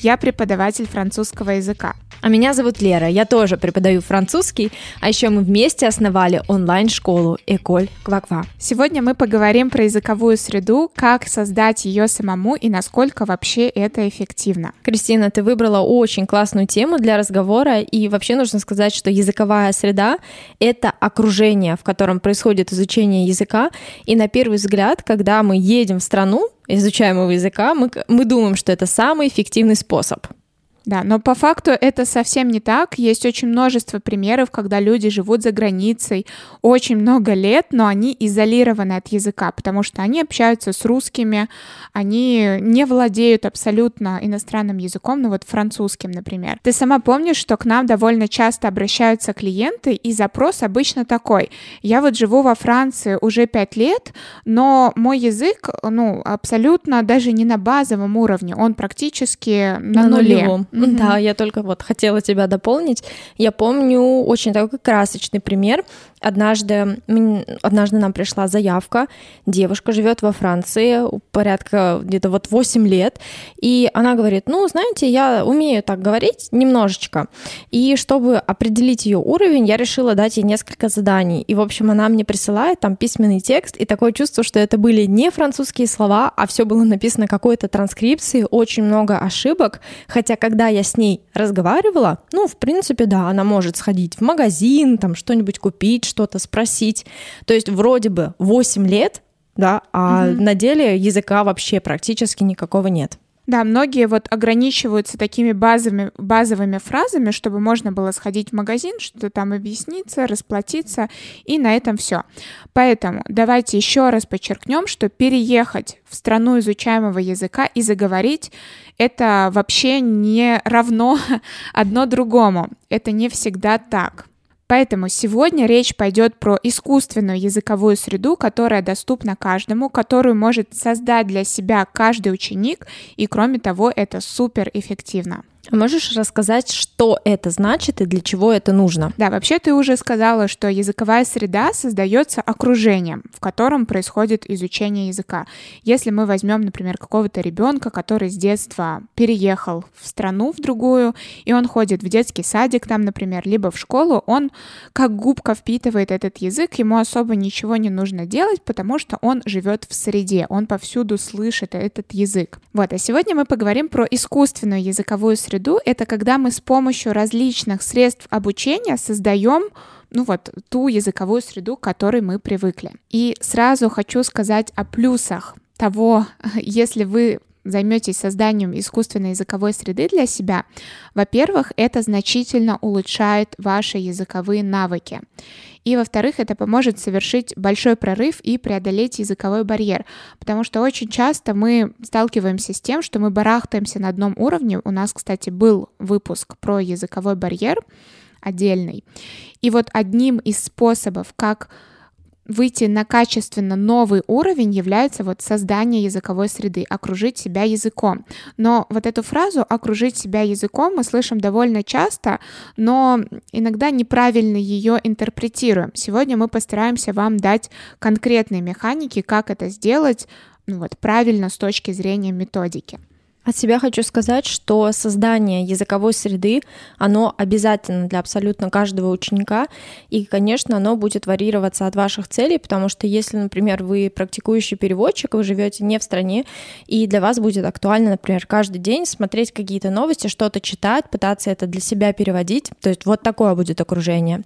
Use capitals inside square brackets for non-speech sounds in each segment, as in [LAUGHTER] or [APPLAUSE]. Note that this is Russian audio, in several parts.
я преподаватель французского языка. А меня зовут Лера, я тоже преподаю французский, а еще мы вместе основали онлайн-школу Эколь Кваква. Сегодня мы поговорим про языковую среду, как создать ее самому и насколько вообще это эффективно. Кристина, ты выбрала очень классную тему для разговора, и вообще нужно сказать, что языковая среда — это окружение, в котором происходит изучение языка, и на первый взгляд, когда мы едем в страну изучаемого языка, мы, мы думаем, что это самый эффективный способ. Да, но по факту это совсем не так. Есть очень множество примеров, когда люди живут за границей очень много лет, но они изолированы от языка, потому что они общаются с русскими, они не владеют абсолютно иностранным языком, ну вот французским, например. Ты сама помнишь, что к нам довольно часто обращаются клиенты, и запрос обычно такой. Я вот живу во Франции уже пять лет, но мой язык, ну, абсолютно даже не на базовом уровне, он практически на, на нуле. Нулевом. Да, я только вот хотела тебя дополнить. Я помню очень такой красочный пример. Однажды, однажды нам пришла заявка. Девушка живет во Франции порядка где-то вот 8 лет. И она говорит, ну, знаете, я умею так говорить немножечко. И чтобы определить ее уровень, я решила дать ей несколько заданий. И, в общем, она мне присылает там письменный текст, и такое чувство, что это были не французские слова, а все было написано какой-то транскрипции, очень много ошибок. Хотя, когда я с ней разговаривала, ну, в принципе, да, она может сходить в магазин, там что-нибудь купить, что-то спросить. То есть вроде бы 8 лет, да, а угу. на деле языка вообще практически никакого нет. Да, многие вот ограничиваются такими базовыми, базовыми фразами, чтобы можно было сходить в магазин, что-то там объясниться, расплатиться, и на этом все. Поэтому давайте еще раз подчеркнем, что переехать в страну изучаемого языка и заговорить это вообще не равно [LAUGHS] одно другому. Это не всегда так. Поэтому сегодня речь пойдет про искусственную языковую среду, которая доступна каждому, которую может создать для себя каждый ученик, и кроме того, это супер эффективно. Можешь рассказать, что это значит и для чего это нужно? Да, вообще ты уже сказала, что языковая среда создается окружением, в котором происходит изучение языка. Если мы возьмем, например, какого-то ребенка, который с детства переехал в страну, в другую, и он ходит в детский садик там, например, либо в школу, он как губка впитывает этот язык, ему особо ничего не нужно делать, потому что он живет в среде, он повсюду слышит этот язык. Вот, а сегодня мы поговорим про искусственную языковую среду, виду, это когда мы с помощью различных средств обучения создаем ну вот, ту языковую среду, к которой мы привыкли. И сразу хочу сказать о плюсах того, [LAUGHS] если вы займетесь созданием искусственной языковой среды для себя, во-первых, это значительно улучшает ваши языковые навыки. И, во-вторых, это поможет совершить большой прорыв и преодолеть языковой барьер. Потому что очень часто мы сталкиваемся с тем, что мы барахтаемся на одном уровне. У нас, кстати, был выпуск про языковой барьер отдельный. И вот одним из способов, как выйти на качественно новый уровень является вот создание языковой среды, окружить себя языком. Но вот эту фразу «окружить себя языком» мы слышим довольно часто, но иногда неправильно ее интерпретируем. Сегодня мы постараемся вам дать конкретные механики, как это сделать ну вот, правильно с точки зрения методики. От себя хочу сказать, что создание языковой среды, оно обязательно для абсолютно каждого ученика, и, конечно, оно будет варьироваться от ваших целей, потому что если, например, вы практикующий переводчик, вы живете не в стране, и для вас будет актуально, например, каждый день смотреть какие-то новости, что-то читать, пытаться это для себя переводить, то есть вот такое будет окружение.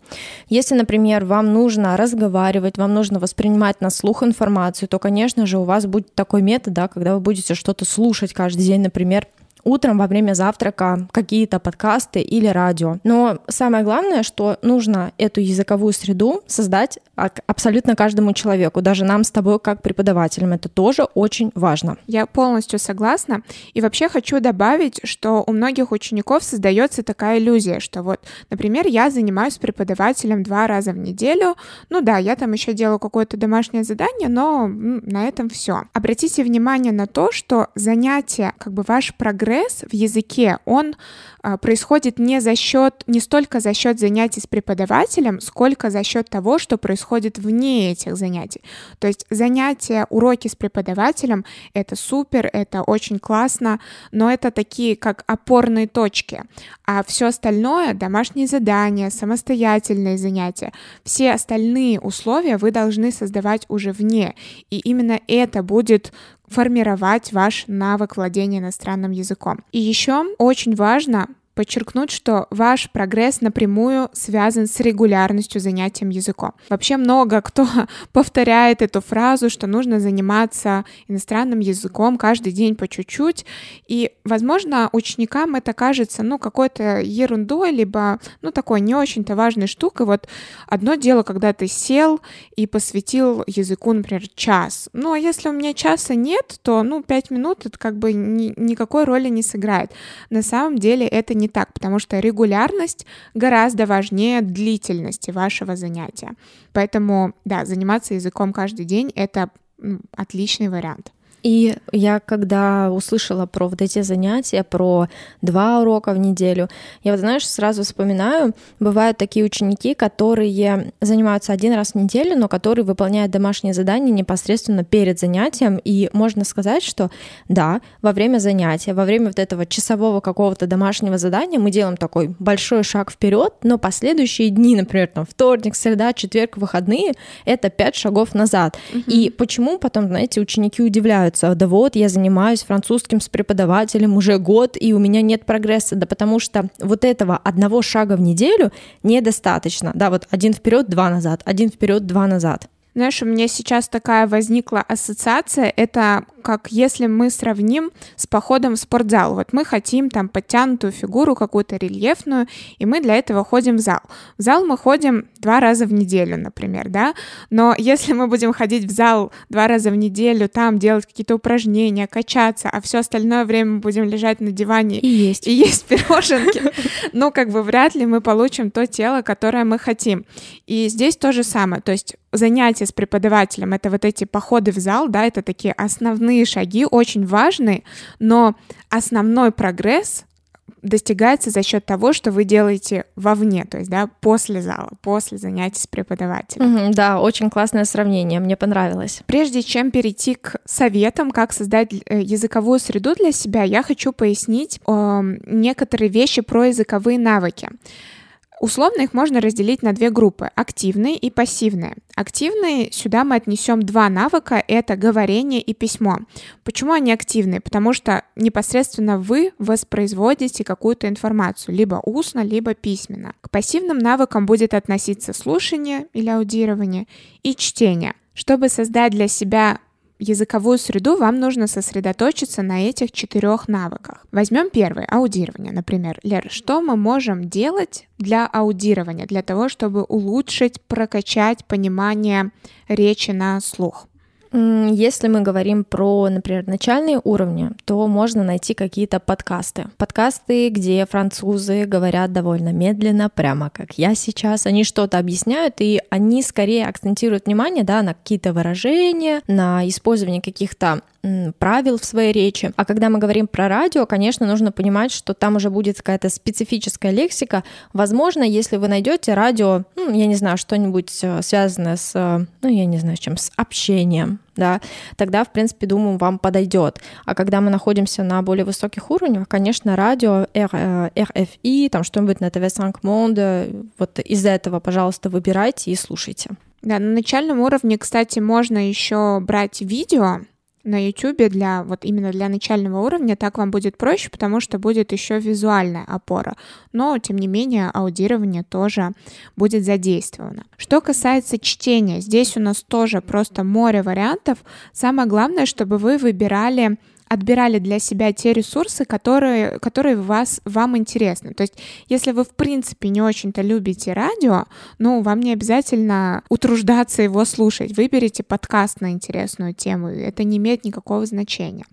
Если, например, вам нужно разговаривать, вам нужно воспринимать на слух информацию, то, конечно же, у вас будет такой метод, да, когда вы будете что-то слушать каждый день, например, утром во время завтрака какие-то подкасты или радио. Но самое главное, что нужно эту языковую среду создать абсолютно каждому человеку, даже нам с тобой как преподавателям. Это тоже очень важно. Я полностью согласна. И вообще хочу добавить, что у многих учеников создается такая иллюзия, что вот, например, я занимаюсь преподавателем два раза в неделю. Ну да, я там еще делаю какое-то домашнее задание, но на этом все. Обратите внимание на то, что занятие, как бы ваш прогресс в языке, он а, происходит не за счет, не столько за счет занятий с преподавателем, сколько за счет того, что происходит вне этих занятий. То есть занятия, уроки с преподавателем — это супер, это очень классно, но это такие как опорные точки. А все остальное — домашние задания, самостоятельные занятия, все остальные условия вы должны создавать уже вне. И именно это будет формировать ваш навык владения иностранным языком. И еще очень важно подчеркнуть, что ваш прогресс напрямую связан с регулярностью занятием языком. Вообще много кто [LAUGHS] повторяет эту фразу, что нужно заниматься иностранным языком каждый день по чуть-чуть, и, возможно, ученикам это кажется, ну, какой-то ерундой, либо, ну, такой не очень-то важной штукой. Вот одно дело, когда ты сел и посвятил языку, например, час. Ну, а если у меня часа нет, то, ну, пять минут это как бы ни, никакой роли не сыграет. На самом деле это не так, потому что регулярность гораздо важнее длительности вашего занятия. Поэтому, да, заниматься языком каждый день — это отличный вариант. И я, когда услышала про вот эти занятия, про два урока в неделю, я вот, знаешь, сразу вспоминаю, бывают такие ученики, которые занимаются один раз в неделю, но которые выполняют домашние задания непосредственно перед занятием, и можно сказать, что да, во время занятия, во время вот этого часового какого-то домашнего задания мы делаем такой большой шаг вперед, но последующие дни, например, там вторник, среда, четверг, выходные, это пять шагов назад. Угу. И почему потом, знаете, ученики удивляются, удивляются, да вот, я занимаюсь французским с преподавателем уже год, и у меня нет прогресса, да потому что вот этого одного шага в неделю недостаточно, да, вот один вперед, два назад, один вперед, два назад. Знаешь, у меня сейчас такая возникла ассоциация, это как если мы сравним с походом в спортзал. Вот мы хотим там подтянутую фигуру какую-то рельефную, и мы для этого ходим в зал. В зал мы ходим два раза в неделю, например, да, но если мы будем ходить в зал два раза в неделю, там делать какие-то упражнения, качаться, а все остальное время мы будем лежать на диване и есть, и есть пироженки, ну, как бы вряд ли мы получим то тело, которое мы хотим. И здесь то же самое, то есть занятия с преподавателем, это вот эти походы в зал, да, это такие основные шаги, очень важные, но основной прогресс достигается за счет того, что вы делаете вовне, то есть, да, после зала, после занятий с преподавателем. Mm-hmm, да, очень классное сравнение, мне понравилось. Прежде чем перейти к советам, как создать э, языковую среду для себя, я хочу пояснить э, некоторые вещи про языковые навыки. Условно их можно разделить на две группы — активные и пассивные. Активные сюда мы отнесем два навыка — это говорение и письмо. Почему они активные? Потому что непосредственно вы воспроизводите какую-то информацию, либо устно, либо письменно. К пассивным навыкам будет относиться слушание или аудирование и чтение. Чтобы создать для себя языковую среду, вам нужно сосредоточиться на этих четырех навыках. Возьмем первый, аудирование, например. Лер, что мы можем делать для аудирования, для того, чтобы улучшить, прокачать понимание речи на слух? Если мы говорим про, например, начальные уровни, то можно найти какие-то подкасты. Подкасты, где французы говорят довольно медленно, прямо как я сейчас. Они что-то объясняют, и они скорее акцентируют внимание да, на какие-то выражения, на использование каких-то правил в своей речи. А когда мы говорим про радио, конечно, нужно понимать, что там уже будет какая-то специфическая лексика. Возможно, если вы найдете радио, ну, я не знаю, что-нибудь э, связанное с, э, ну, я не знаю, чем, с общением, да, тогда, в принципе, думаю, вам подойдет. А когда мы находимся на более высоких уровнях, конечно, радио, RFI, э, там что-нибудь на TV5 Monde, вот из этого, пожалуйста, выбирайте и слушайте. Да, на начальном уровне, кстати, можно еще брать видео, на YouTube для вот именно для начального уровня, так вам будет проще, потому что будет еще визуальная опора. Но, тем не менее, аудирование тоже будет задействовано. Что касается чтения, здесь у нас тоже просто море вариантов. Самое главное, чтобы вы выбирали отбирали для себя те ресурсы, которые, которые вас, вам интересны. То есть, если вы, в принципе, не очень-то любите радио, ну, вам не обязательно утруждаться его слушать. Выберите подкаст на интересную тему. Это не имеет никакого значения.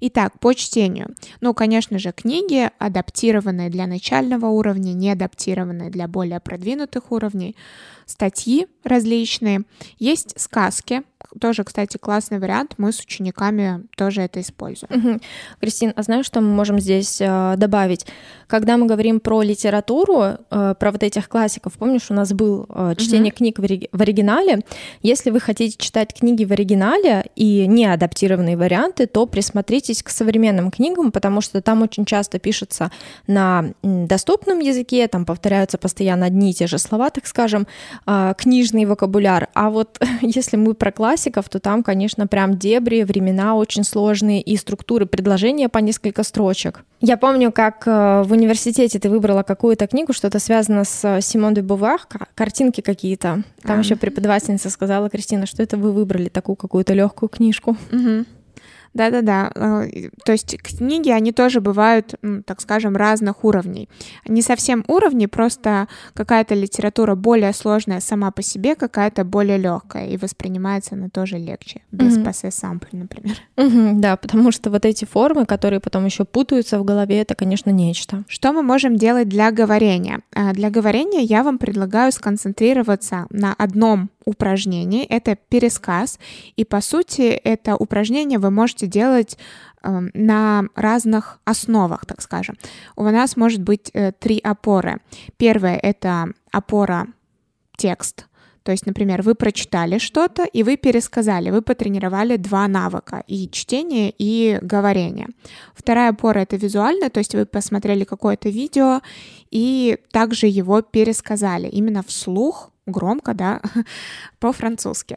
Итак, по чтению. Ну, конечно же, книги, адаптированные для начального уровня, не адаптированные для более продвинутых уровней, статьи различные. Есть сказки, тоже, кстати, классный вариант. Мы с учениками тоже это используем. Угу. Кристин, а знаешь, что мы можем здесь э, добавить? Когда мы говорим про литературу, э, про вот этих классиков, помнишь, у нас был э, чтение угу. книг в, ори- в оригинале. Если вы хотите читать книги в оригинале и не адаптированные варианты, то присмотритесь к современным книгам, потому что там очень часто пишется на доступном языке, там повторяются постоянно одни и те же слова, так скажем, э, книжный вокабуляр. А вот [LAUGHS] если мы про классиков, то там, конечно, прям дебри, времена очень сложные и структуры предложения по несколько строчек. Я помню, как э, в университете ты выбрала какую-то книгу, что-то связано с э, Симон де Бувар, картинки какие-то. Там а. еще преподавательница сказала, Кристина, что это вы выбрали такую какую-то легкую книжку. Угу. Да-да-да. Э, то есть книги, они тоже бывают, так скажем, разных уровней. Не совсем уровни, просто какая-то литература более сложная сама по себе, какая-то более легкая, и воспринимается она тоже легче, без mm-hmm. пассе сампль, например. Mm-hmm, да, потому что вот эти формы, которые потом еще путаются в голове, это, конечно, нечто. Что мы можем делать для говорения? А, для говорения я вам предлагаю сконцентрироваться на одном упражнений. Это пересказ. И, по сути, это упражнение вы можете делать эм, на разных основах, так скажем. У нас может быть э, три опоры. Первая — это опора текст, то есть, например, вы прочитали что-то, и вы пересказали, вы потренировали два навыка, и чтение, и говорение. Вторая опора — это визуальная, то есть вы посмотрели какое-то видео, и также его пересказали именно вслух, громко, да, [LAUGHS] по-французски.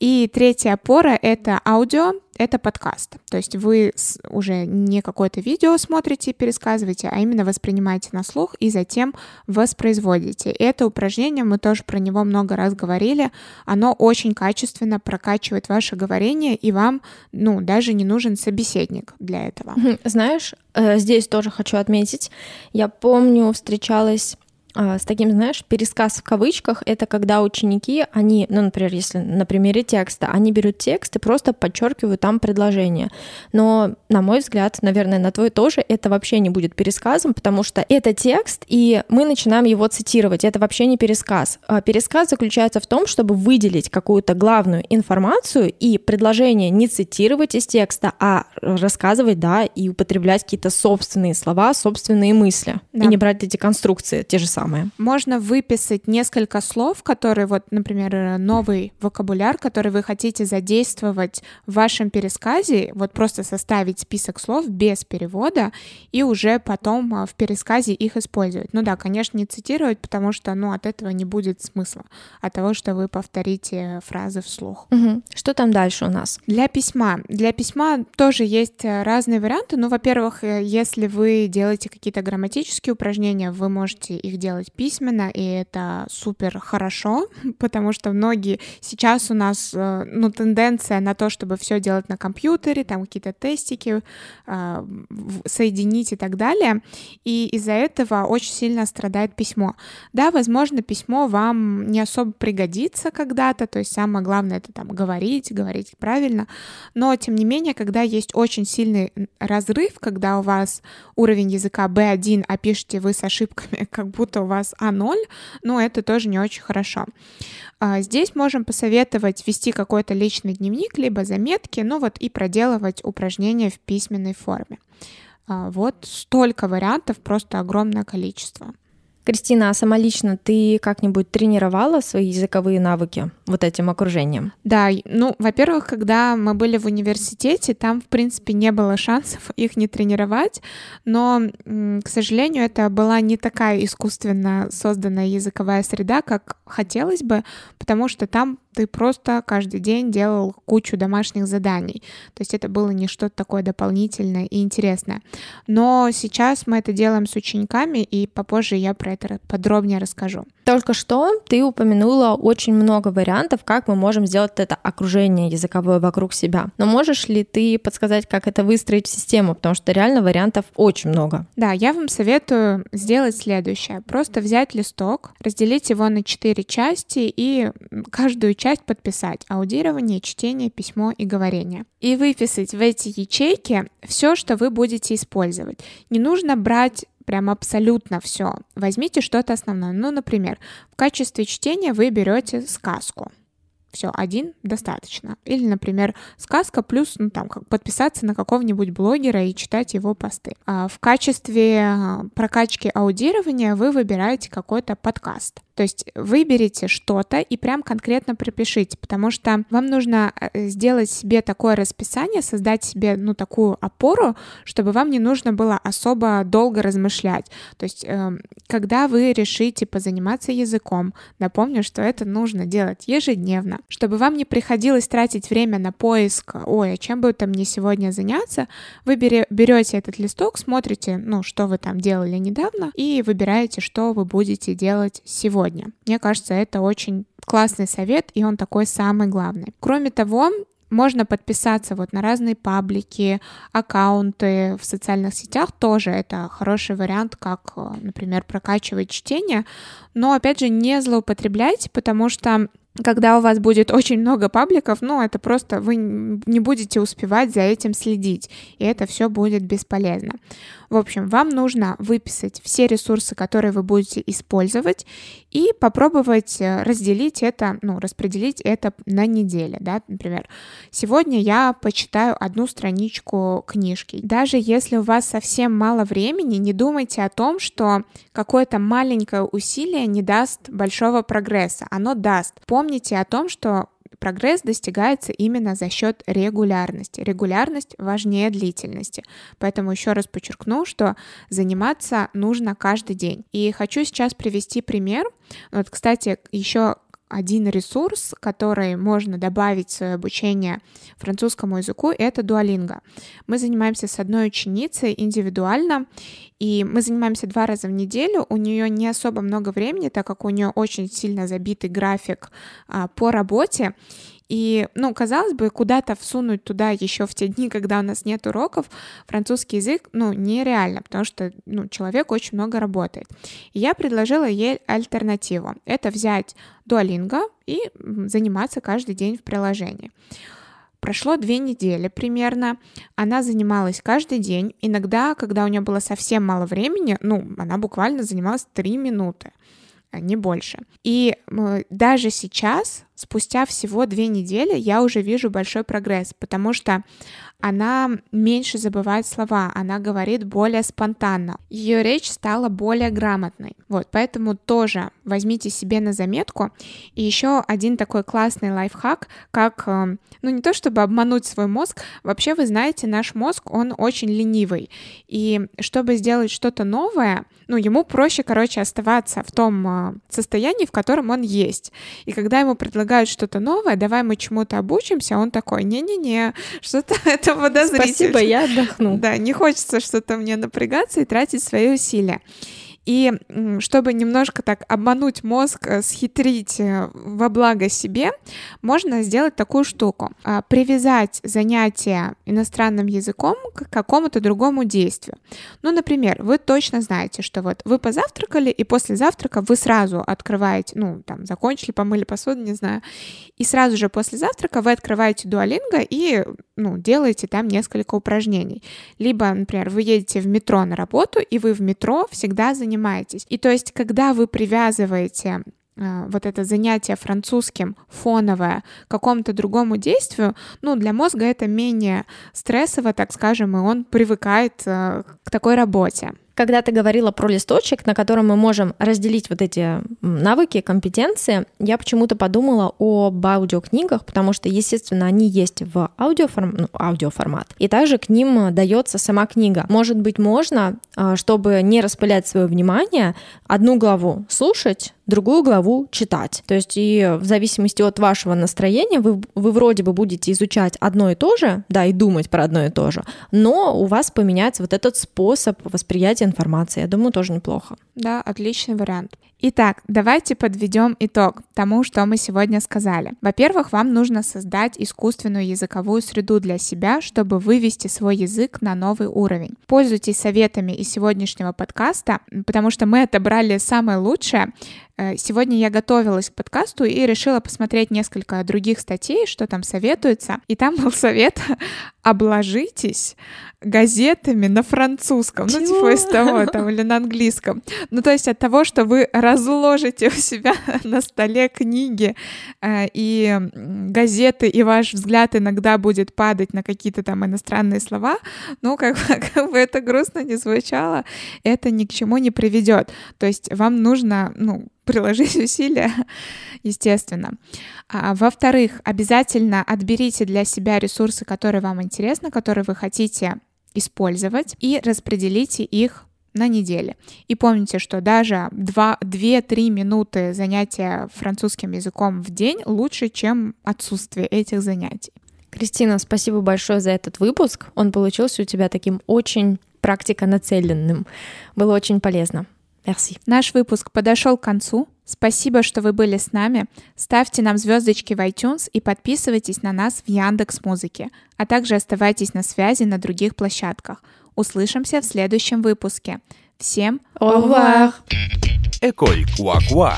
И третья опора — это аудио, это подкаст. То есть вы уже не какое-то видео смотрите и пересказываете, а именно воспринимаете на слух и затем воспроизводите. Это упражнение, мы тоже про него много раз говорили, оно очень качественно прокачивает ваше говорение, и вам, ну, даже не нужен собеседник для этого. Знаешь, э, здесь тоже хочу отметить, я помню, встречалась с таким, знаешь, пересказ в кавычках, это когда ученики, они, ну, например, если на примере текста, они берут текст и просто подчеркивают там предложение. Но, на мой взгляд, наверное, на твой тоже, это вообще не будет пересказом, потому что это текст, и мы начинаем его цитировать. Это вообще не пересказ. А пересказ заключается в том, чтобы выделить какую-то главную информацию и предложение не цитировать из текста, а рассказывать, да, и употреблять какие-то собственные слова, собственные мысли. Да. И не брать эти конструкции, те же самые самое. Можно выписать несколько слов, которые, вот, например, новый вокабуляр, который вы хотите задействовать в вашем пересказе, вот просто составить список слов без перевода и уже потом а, в пересказе их использовать. Ну да, конечно, не цитировать, потому что, ну, от этого не будет смысла, от того, что вы повторите фразы вслух. Угу. Что там дальше у нас? Для письма. Для письма тоже есть э, разные варианты. Ну, во-первых, э, если вы делаете какие-то грамматические упражнения, вы можете их делать делать письменно, и это супер хорошо, [LAUGHS] потому что многие сейчас у нас, э, ну, тенденция на то, чтобы все делать на компьютере, там какие-то тестики э, соединить и так далее, и из-за этого очень сильно страдает письмо. Да, возможно, письмо вам не особо пригодится когда-то, то есть самое главное это там говорить, говорить правильно, но тем не менее, когда есть очень сильный разрыв, когда у вас уровень языка B1, а пишете вы с ошибками, [LAUGHS] как будто у вас А0, но это тоже не очень хорошо. А, здесь можем посоветовать вести какой-то личный дневник, либо заметки, ну вот и проделывать упражнения в письменной форме. А, вот столько вариантов, просто огромное количество. Кристина, а сама лично ты как-нибудь тренировала свои языковые навыки вот этим окружением? Да, ну, во-первых, когда мы были в университете, там, в принципе, не было шансов их не тренировать, но, к сожалению, это была не такая искусственно созданная языковая среда, как хотелось бы, потому что там ты просто каждый день делал кучу домашних заданий. То есть это было не что-то такое дополнительное и интересное. Но сейчас мы это делаем с учениками, и попозже я про это подробнее расскажу. Только что ты упомянула очень много вариантов, как мы можем сделать это окружение языковое вокруг себя. Но можешь ли ты подсказать, как это выстроить в систему? Потому что реально вариантов очень много. Да, я вам советую сделать следующее. Просто взять листок, разделить его на четыре части и каждую часть подписать. Аудирование, чтение, письмо и говорение. И выписать в эти ячейки все, что вы будете использовать. Не нужно брать прям абсолютно все. Возьмите что-то основное. Ну, например, в качестве чтения вы берете сказку. Все, один достаточно. Или, например, сказка плюс, ну, там, как подписаться на какого-нибудь блогера и читать его посты. А в качестве а, прокачки аудирования вы выбираете какой-то подкаст. То есть выберите что-то и прям конкретно пропишите, потому что вам нужно э, сделать себе такое расписание, создать себе, ну, такую опору, чтобы вам не нужно было особо долго размышлять. То есть, э, когда вы решите позаниматься языком, напомню, что это нужно делать ежедневно, чтобы вам не приходилось тратить время на поиск, ой, а чем бы там мне сегодня заняться, вы берете этот листок, смотрите, ну, что вы там делали недавно, и выбираете, что вы будете делать сегодня сегодня. Мне кажется, это очень классный совет, и он такой самый главный. Кроме того, можно подписаться вот на разные паблики, аккаунты в социальных сетях тоже это хороший вариант, как, например, прокачивать чтение. Но опять же, не злоупотребляйте, потому что когда у вас будет очень много пабликов, ну, это просто вы не будете успевать за этим следить, и это все будет бесполезно. В общем, вам нужно выписать все ресурсы, которые вы будете использовать, и попробовать э, разделить это, ну, распределить это на неделю, да, например, сегодня я почитаю одну страничку книжки. Даже если у вас совсем мало времени, не думайте о том, что какое-то маленькое усилие не даст большого прогресса, оно даст. Помните о том, что прогресс достигается именно за счет регулярности. Регулярность важнее длительности. Поэтому еще раз подчеркну, что заниматься нужно каждый день. И хочу сейчас привести пример. Вот, кстати, еще один ресурс, который можно добавить в свое обучение французскому языку, это Duolingo. Мы занимаемся с одной ученицей индивидуально, и мы занимаемся два раза в неделю. У нее не особо много времени, так как у нее очень сильно забитый график а, по работе. И, ну, казалось бы, куда-то всунуть туда еще в те дни, когда у нас нет уроков, французский язык, ну, нереально, потому что, ну, человек очень много работает. И я предложила ей альтернативу. Это взять Duolingo и заниматься каждый день в приложении. Прошло две недели примерно. Она занималась каждый день. Иногда, когда у нее было совсем мало времени, ну, она буквально занималась три минуты, а не больше. И даже сейчас спустя всего две недели я уже вижу большой прогресс, потому что она меньше забывает слова, она говорит более спонтанно, ее речь стала более грамотной. Вот, поэтому тоже возьмите себе на заметку. И еще один такой классный лайфхак, как, э, ну не то чтобы обмануть свой мозг, вообще вы знаете, наш мозг, он очень ленивый. И чтобы сделать что-то новое, ну ему проще, короче, оставаться в том э, состоянии, в котором он есть. И когда ему предлагают предлагают что-то новое, давай мы чему-то обучимся, он такой, не-не-не, что-то [LAUGHS] это подозрительно. Спасибо, я отдохну. Да, не хочется что-то мне напрягаться и тратить свои усилия. И чтобы немножко так обмануть мозг, э, схитрить э, во благо себе, можно сделать такую штуку. А, привязать занятие иностранным языком к какому-то другому действию. Ну, например, вы точно знаете, что вот вы позавтракали, и после завтрака вы сразу открываете, ну, там, закончили, помыли посуду, не знаю, и сразу же после завтрака вы открываете Duolingo и, ну, делаете там несколько упражнений. Либо, например, вы едете в метро на работу, и вы в метро всегда занимаетесь занимаетесь. И то есть, когда вы привязываете э, вот это занятие французским фоновое какому-то другому действию, ну, для мозга это менее стрессово, так скажем, и он привыкает э, к такой работе. Когда ты говорила про листочек, на котором мы можем разделить вот эти навыки, компетенции, я почему-то подумала об аудиокнигах, потому что, естественно, они есть в аудиоформ... ну, аудиоформат, и также к ним дается сама книга. Может быть, можно, а, чтобы не распылять свое внимание, одну главу слушать, другую главу читать. То есть и в зависимости от вашего настроения вы, вы вроде бы будете изучать одно и то же, да, и думать про одно и то же, но у вас поменяется вот этот способ восприятия информации. Я думаю, тоже неплохо. Да, отличный вариант. Итак, давайте подведем итог тому, что мы сегодня сказали. Во-первых, вам нужно создать искусственную языковую среду для себя, чтобы вывести свой язык на новый уровень. Пользуйтесь советами из сегодняшнего подкаста, потому что мы отобрали самое лучшее. Э, сегодня я готовилась к подкасту и решила посмотреть несколько других статей, что там советуется. И там был совет [LAUGHS] «обложитесь газетами на французском». Чего? Ну, типа из того, там, или на английском. Ну, то есть от того, что вы разложите [LAUGHS] у себя на столе книги э, и газеты, и ваш взгляд иногда будет падать на какие-то там иностранные слова, ну, как, [LAUGHS] как бы это грустно не звучало, это ни к чему не приведет. То есть вам нужно, ну, приложить [LAUGHS] усилия, естественно. А, во-вторых, обязательно отберите для себя ресурсы, которые вам интересны, которые вы хотите использовать, и распределите их на неделе. И помните, что даже 2-3 минуты занятия французским языком в день лучше, чем отсутствие этих занятий. Кристина, спасибо большое за этот выпуск. Он получился у тебя таким очень практика нацеленным. Было очень полезно. Merci. Наш выпуск подошел к концу. Спасибо, что вы были с нами. Ставьте нам звездочки в iTunes и подписывайтесь на нас в Яндекс Музыке, а также оставайтесь на связи на других площадках. Услышимся в следующем выпуске. Всем au revoir! École Quoi Quoi